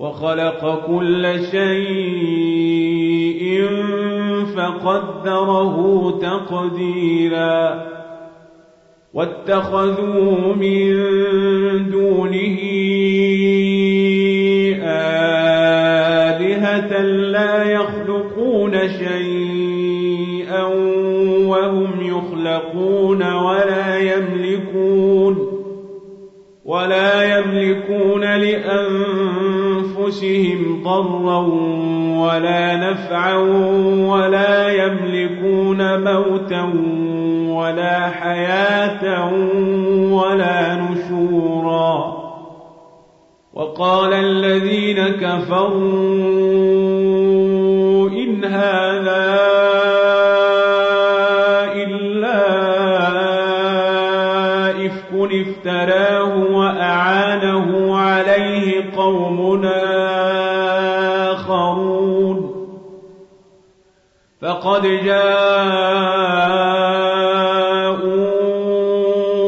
وخلق كل شيء فقدره تقديرا واتخذوا من دونه آلهة لا يخلقون شيئا وهم يخلقون ولا يملكون ولا يملكون لأنفسهم أنفسهم ضرا ولا نفعا ولا يملكون موتا ولا حياة ولا نشورا. وقال الذين كفروا إن هذا فقد جاءوا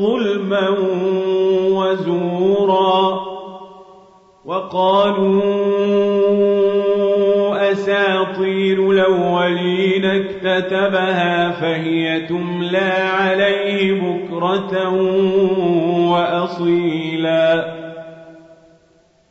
ظلما وزورا وقالوا أساطير الأولين اكتتبها فهي تملى عليه بكرة وأصيلا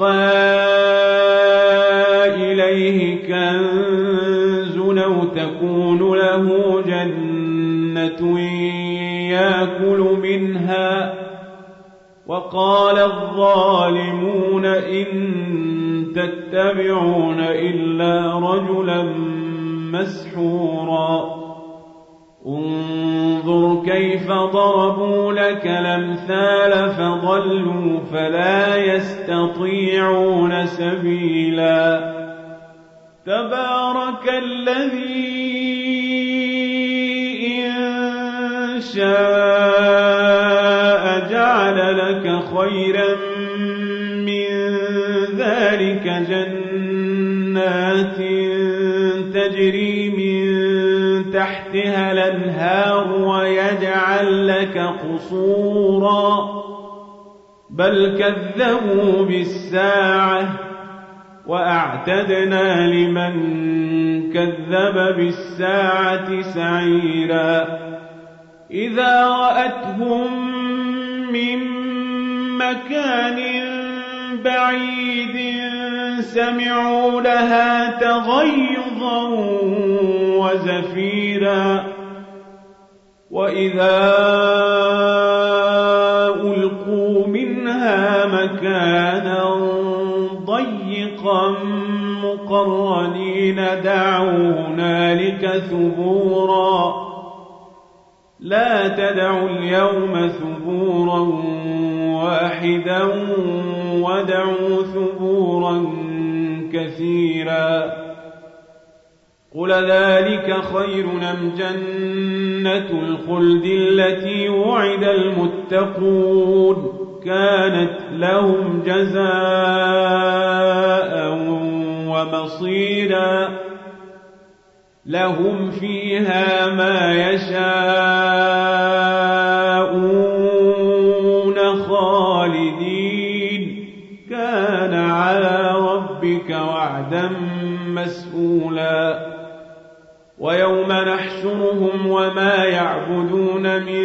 يلقى إليه كنز أو تكون له جنة يأكل منها. وقال الظالمون إن تتبعون إلا رجلا مسحورا. انظر كيف ضربوا لك الأمثال فضلوا فلا يستطيعون سبيلا. تبارك الذي إن شاء جعل لك خيرا من ذلك جنات تجري تحتها الأنهار ويجعل لك قصورا. بل كذبوا بالساعة وأعتدنا لمن كذب بالساعة سعيرا. إذا رأتهم من مكان بعيد سمعوا لها تغيظا وزفيرا. وإذا ألقوا منها مكانا ضيقا مقرنين دعوا هنالك ثبورا. لا تدعوا اليوم ثبورا واحدا ودعوا ثبورا كثيرا. قل ذلك خير أم جنة الخلد التي وعد المتقون؟ كانت لهم جزاء ومصيرا. لهم فيها ما يشاءون. وعدا مسئولا ويوم نحشرهم وما يعبدون من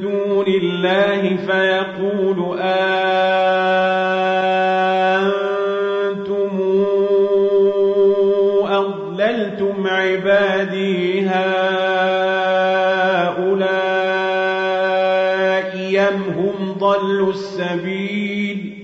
دون الله فيقول أنتم أضللتم عبادي هؤلاء يم هم ضلوا السبيل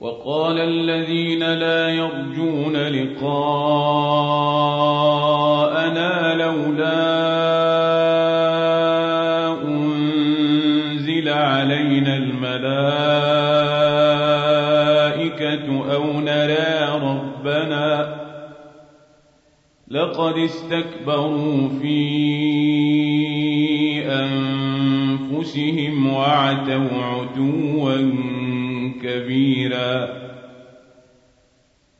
وقال الذين لا يرجون لقاءنا لولا أنزل علينا الملائكة أو نرى ربنا لقد استكبروا في أنفسهم وعتوا عتوا كبيرا.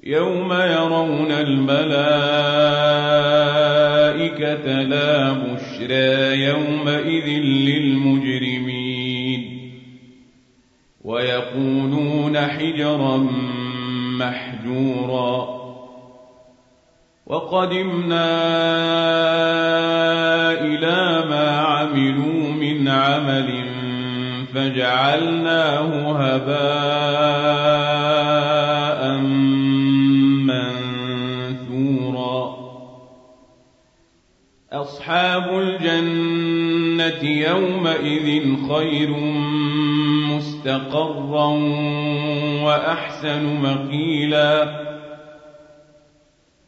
يوم يرون الملائكة لا بشرى يومئذ للمجرمين. ويقولون حجرا محجورا. وقدمنا إلى ما عملوا من عمل فجعلناه هباء منثورا. أصحاب الجنة يومئذ خير مستقرا وأحسن مقيلاً.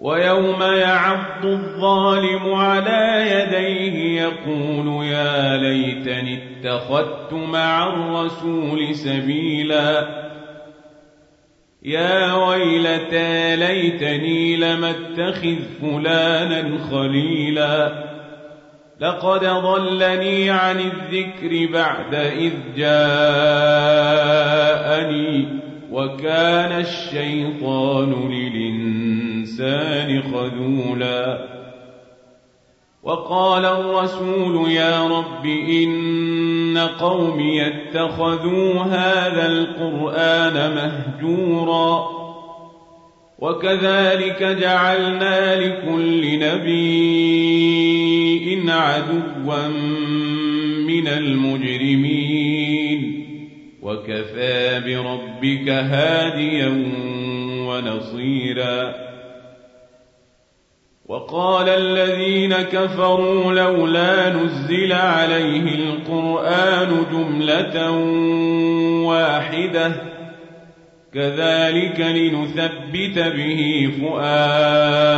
ويوم يعض الظالم على يديه يقول يا ليتني اتخذت مع الرسول سبيلا. يا ويلتى ليتني لم اتخذ فلانا خليلا. لقد ضلني عن الذكر بعد إذ جاءني وكان الشيطان للإنسان خذولا. وقال الرسول يا رب إن قومي اتخذوا هذا القرآن مهجورا. وكذلك جعلنا لكل نبي عدوا من المجرمين. وكفى بربك هاديا ونصيرا. وقال الذين كفروا لولا نزل عليه القرآن جملة واحدة كذلك لنثبت به فؤادك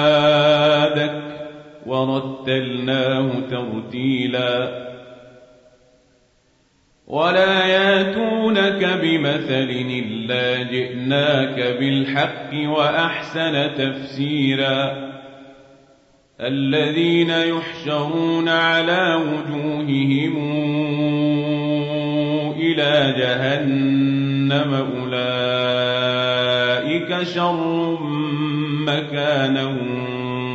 ورتلناه ترتيلاً. ولا ياتونك بمثل إلا جئناك بالحق وأحسن تفسيرا. الذين يحشرون على وجوههم إلى جهنم أولئك شر مكانا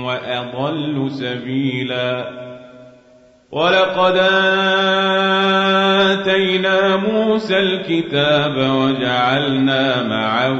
وأضل سبيلاً. ولقد آتينا موسى الكتاب وجعلنا معه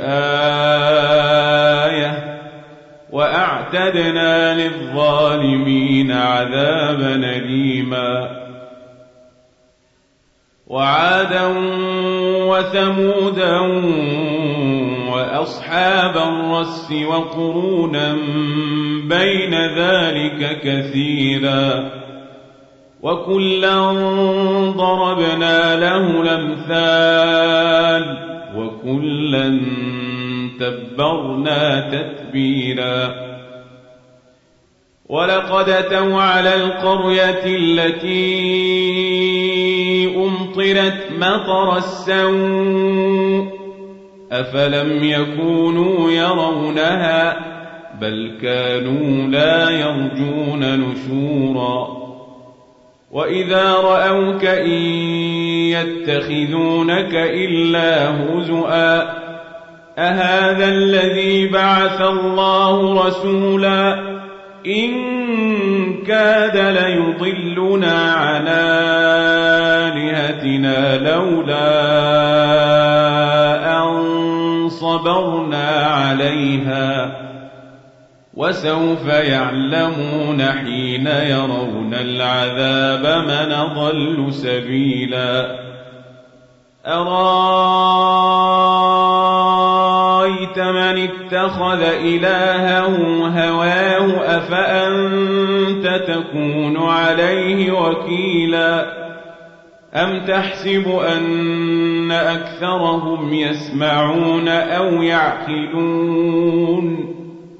آية وأعتدنا للظالمين عذابا أليما وعادا وثمودا وأصحاب الرس وقرونا بين ذلك كثيرا وكلا ضربنا له الأمثال وكلا تبرنا تتبيرا. ولقد أتوا على القرية التي أمطرت مطر السوء. أفلم يكونوا يرونها؟ بل كانوا لا يرجون نشورا. وإذا رأوك إن يتخذونك إلا هزؤا أهذا الذي بعث الله رسولا إن كاد ليضلنا عن آلهتنا لولا صبرنا عليها وسوف يعلمون حين يرون العذاب من ضل سبيلا. أرأيت من اتخذ إلهه هواه أفأنت تكون عليه وكيلا؟ أم تحسب أن أكثرهم يسمعون أو يعقلون؟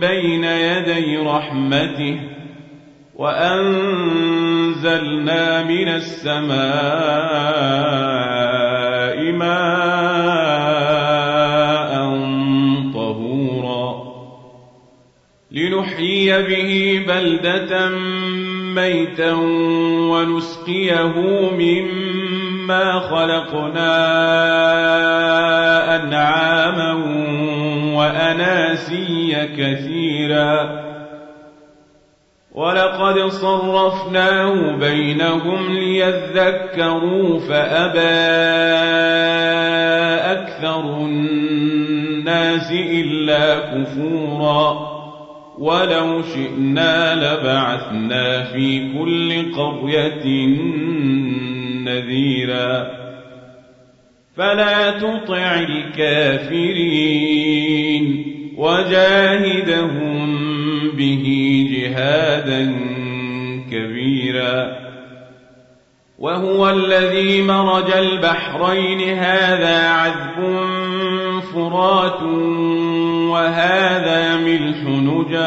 بين يدي رحمته وأنزلنا من السماء ماء طهورا لنحيي به بلدة ميتا ونسقيه مما ما خلقنا أنعاما وأناسيا كثيرا. ولقد صرفناه بينهم ليذكروا فأبى أكثر الناس إلا كفورا. ولو شئنا لبعثنا في كل قرية نذيرا. فلا تطع الكافرين. وجاهدهم به جهادا كبيرا. وهو الذي مرج البحرين. هذا عذب فرات وهذا ملح نجاج.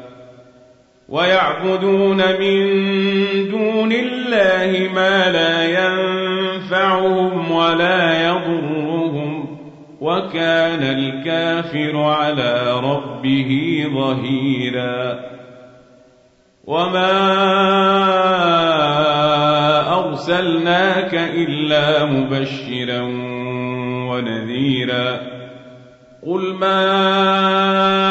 ويعبدون من دون الله ما لا ينفعهم ولا يضرهم وكان الكافر على ربه ظهيرا وما أرسلناك إلا مبشرا ونذيرا قل ما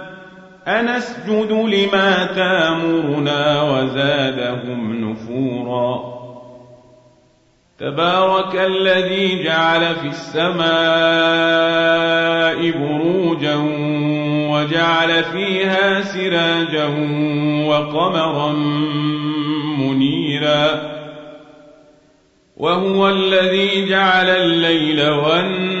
أنسجد لما تامرنا وزادهم نفورا. تبارك الذي جعل في السماء بروجا وجعل فيها سراجا وقمرا منيرا. وهو الذي جعل الليل والنهار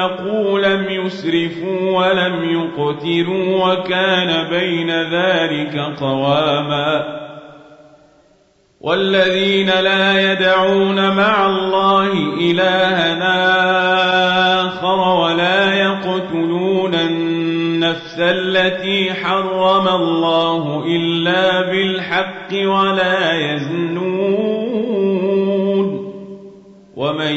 أنفقوا لم يسرفوا ولم يقتروا وكان بين ذلك قواما والذين لا يدعون مع الله إلها آخر ولا يقتلون النفس التي حرم الله إلا بالحق ولا يزنون ومن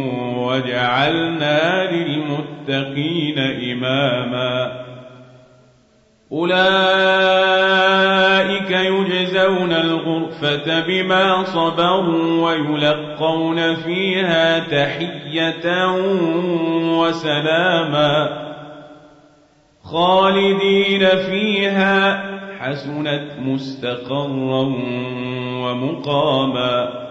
وجعلنا للمتقين إماما. أولئك يجزون الغرفة بما صبروا ويلقون فيها تحية وسلاما. خالدين فيها حسنت مستقرا ومقاما.